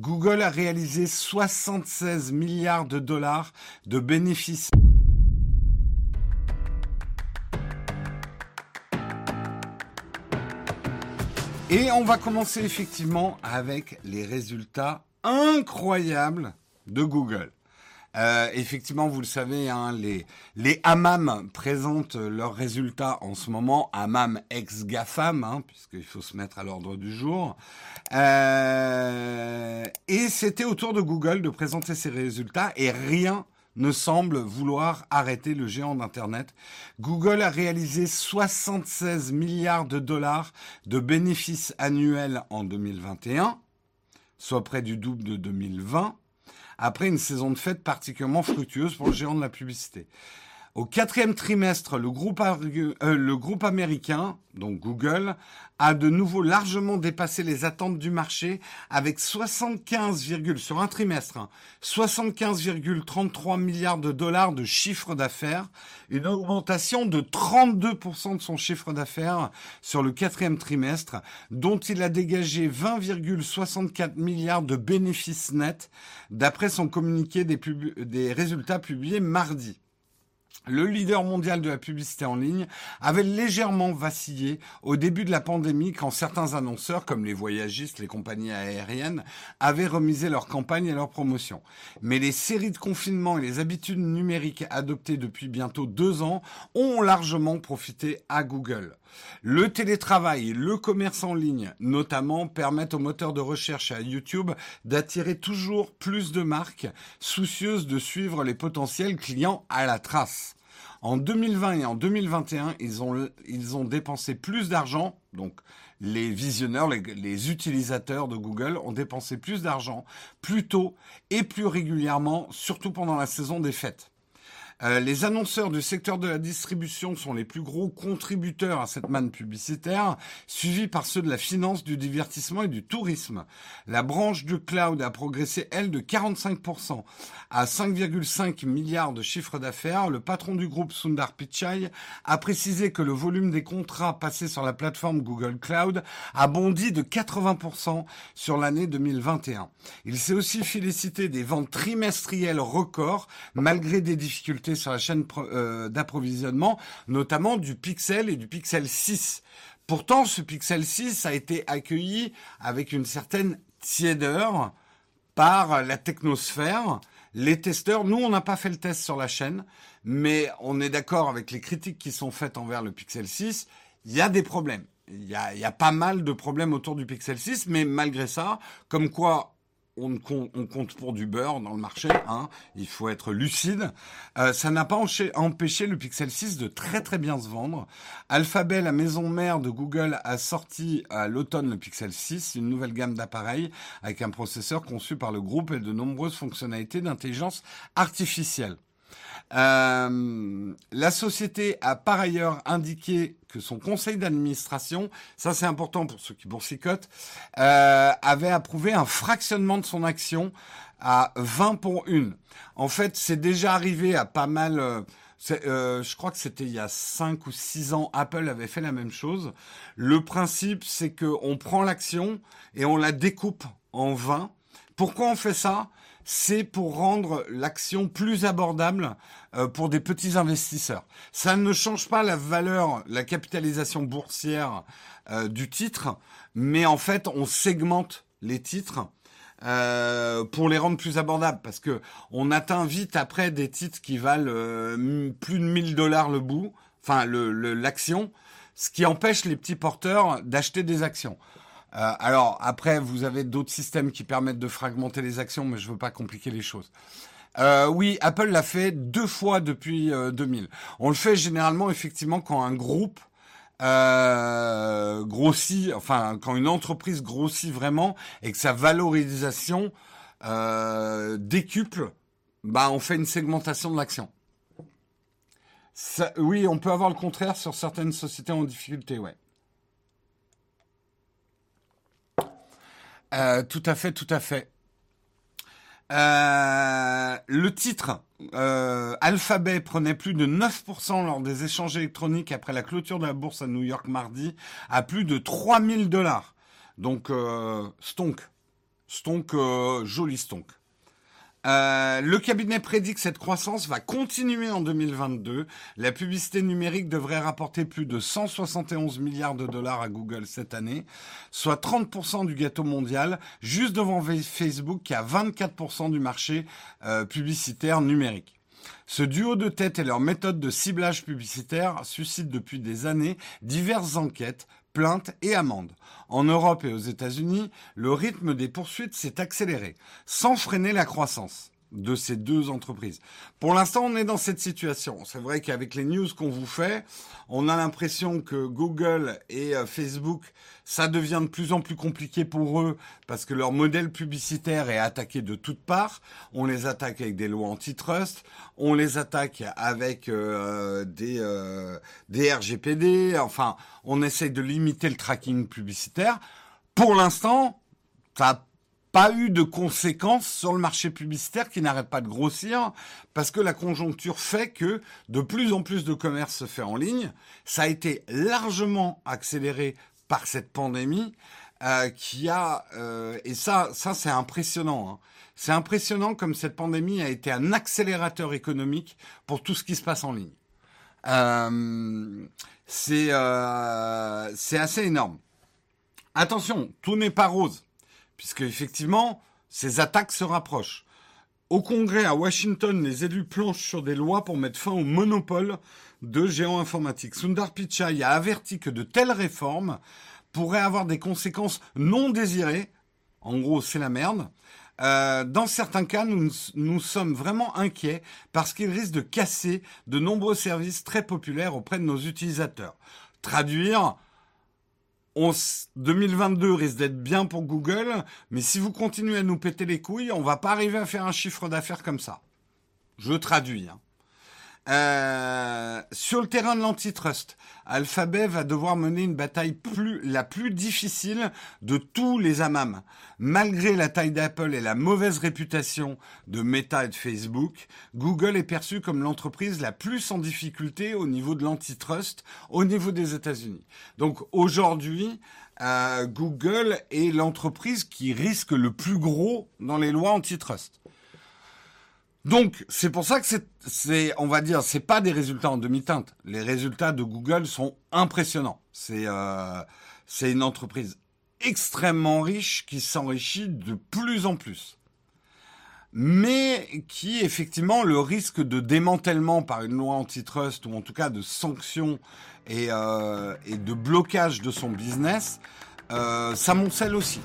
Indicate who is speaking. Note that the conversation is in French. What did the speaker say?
Speaker 1: Google a réalisé 76 milliards de dollars de bénéfices. Et on va commencer effectivement avec les résultats incroyables de Google. Euh, effectivement, vous le savez, hein, les, les présentent leurs résultats en ce moment, hammam ex-GAFAM, hein, puisqu'il faut se mettre à l'ordre du jour. Euh, et c'était au tour de Google de présenter ses résultats et rien ne semble vouloir arrêter le géant d'Internet. Google a réalisé 76 milliards de dollars de bénéfices annuels en 2021, soit près du double de 2020 après une saison de fête particulièrement fructueuse pour le géant de la publicité. Au quatrième trimestre, le groupe, euh, le groupe américain, donc Google, a de nouveau largement dépassé les attentes du marché avec 75, sur un trimestre, 75,33 hein, milliards de dollars de chiffre d'affaires, une augmentation de 32% de son chiffre d'affaires sur le quatrième trimestre, dont il a dégagé 20,64 milliards de bénéfices nets, d'après son communiqué des résultats publiés mardi le leader mondial de la publicité en ligne, avait légèrement vacillé au début de la pandémie quand certains annonceurs, comme les voyagistes, les compagnies aériennes, avaient remisé leur campagne et leur promotion. Mais les séries de confinement et les habitudes numériques adoptées depuis bientôt deux ans ont largement profité à Google. Le télétravail le commerce en ligne, notamment, permettent aux moteurs de recherche et à YouTube d'attirer toujours plus de marques soucieuses de suivre les potentiels clients à la trace. En 2020 et en 2021, ils ont, ils ont dépensé plus d'argent, donc les visionneurs, les, utilisateurs de Google ont dépensé plus d'argent plus tôt et plus régulièrement, surtout pendant la saison des fêtes. Euh, les annonceurs du secteur de la distribution sont les plus gros contributeurs à cette manne publicitaire, suivis par ceux de la finance, du divertissement et du tourisme. La branche du cloud a progressé, elle, de 45% à 5,5 milliards de chiffre d'affaires. Le patron du groupe, Sundar Pichai, a précisé que le volume des contrats passés sur la plateforme Google Cloud a bondi de 80% sur l'année 2021. Il s'est aussi félicité des ventes trimestrielles records, malgré des difficultés sur la chaîne euh, d'approvisionnement, notamment du Pixel et du Pixel 6. Pourtant, ce Pixel 6 a été accueilli avec une certaine tiédeur par la technosphère. Les testeurs, nous, on n'a pas fait le test sur la chaîne, mais on est d'accord avec les critiques qui sont faites envers le Pixel 6. Il y a des problèmes. Il y a, il y a pas mal de problèmes autour du Pixel 6, mais malgré ça, comme quoi on, compte, pour du beurre dans le marché, hein. il faut être lucide. Euh, ça n'a pas empêché le Pixel 6 de très très bien se vendre. Alphabet, la maison mère de Google, a sorti à l'automne le Pixel 6, une nouvelle gamme d'appareils avec un processeur conçu par le groupe et de nombreuses fonctionnalités d'intelligence artificielle. Euh, la société a par ailleurs indiqué que son conseil d'administration, ça c'est important pour ceux qui boursicotent, euh, avait approuvé un fractionnement de son action à 20 pour 1. En fait, c'est déjà arrivé à pas mal... Euh, euh, je crois que c'était il y a 5 ou 6 ans, Apple avait fait la même chose. Le principe, c'est qu'on prend l'action et on la découpe en 20. Pourquoi on fait ça? C'est pour rendre l'action plus abordable euh, pour des petits investisseurs. Ça ne change pas la valeur, la capitalisation boursière euh, du titre, mais en fait, on segmente les titres. Euh, pour les rendre plus abordables parce que on atteint vite après des titres qui valent plus de 1000 dollars le bout, enfin l'action, ce qui empêche les petits porteurs d'acheter des actions. Euh, alors après, vous avez d'autres systèmes qui permettent de fragmenter les actions, mais je ne veux pas compliquer les choses. Euh, oui, Apple l'a fait deux fois depuis 2000. Euh, On le fait généralement effectivement quand un groupe grossit, enfin quand une entreprise grossit vraiment et que sa valorisation décuple, bah on fait une segmentation de l'action. oui, on peut avoir le contraire sur certaines sociétés en difficulté, ouais. Euh, tout à fait, tout à fait. Euh, le titre euh, Alphabet prenait plus de 9% lors des échanges électroniques après la clôture de la bourse à New York mardi, à plus de 3000 dollars. Donc, stonk. Stonk, joli stonk. Euh, le cabinet prédit que cette croissance va continuer en 2022. La publicité numérique devrait rapporter plus de 171 milliards de dollars à Google cette année, soit 30% du gâteau mondial, juste devant Facebook qui a 24% du marché euh, publicitaire numérique. Ce duo de tête et leur méthode de ciblage publicitaire suscitent depuis des années diverses enquêtes, plaintes et amendes. En Europe et aux États-Unis, le rythme des poursuites s'est accéléré, sans freiner la croissance de ces deux entreprises. Pour l'instant, on est dans cette situation. C'est vrai qu'avec les news qu'on vous fait, on a l'impression que Google et euh, Facebook, ça devient de plus en plus compliqué pour eux parce que leur modèle publicitaire est attaqué de toutes parts. On les attaque avec des lois antitrust, on les attaque avec euh, des, euh, des RGPD. Enfin, on essaye de limiter le tracking publicitaire. Pour l'instant, ça pas eu de conséquences sur le marché publicitaire qui n'arrête pas de grossir parce que la conjoncture fait que de plus en plus de commerce se fait en ligne. Ça a été largement accéléré par cette pandémie euh, qui a euh, et ça ça c'est impressionnant. Hein. C'est impressionnant comme cette pandémie a été un accélérateur économique pour tout ce qui se passe en ligne. Euh, c'est euh, c'est assez énorme. Attention, tout n'est pas rose puisque effectivement, ces attaques se rapprochent. Au Congrès à Washington, les élus planchent sur des lois pour mettre fin au monopole de géants informatiques. Sundar Pichai a averti que de telles réformes pourraient avoir des conséquences non désirées. En gros, c'est la merde. Euh, dans certains cas, nous, nous sommes vraiment inquiets parce qu'ils risquent de casser de nombreux services très populaires auprès de nos utilisateurs. Traduire, 2022 risque d'être bien pour Google, mais si vous continuez à nous péter les couilles, on va pas arriver à faire un chiffre d'affaires comme ça. Je traduis. Hein. Euh, sur le terrain de l'antitrust, Alphabet va devoir mener une bataille plus, la plus difficile de tous les AMAM. Malgré la taille d'Apple et la mauvaise réputation de Meta et de Facebook, Google est perçu comme l'entreprise la plus en difficulté au niveau de l'antitrust, au niveau des États-Unis. Donc aujourd'hui, euh, Google est l'entreprise qui risque le plus gros dans les lois antitrust. Donc, c'est pour ça que c'est, on va dire, c'est pas des résultats en demi-teinte. Les résultats de Google sont impressionnants. C'est, euh, c'est une entreprise extrêmement riche qui s'enrichit de plus en plus. Mais qui, effectivement, le risque de démantèlement par une loi antitrust ou en tout cas de sanctions et, euh, et de blocage de son business, euh, s'amoncelle aussi.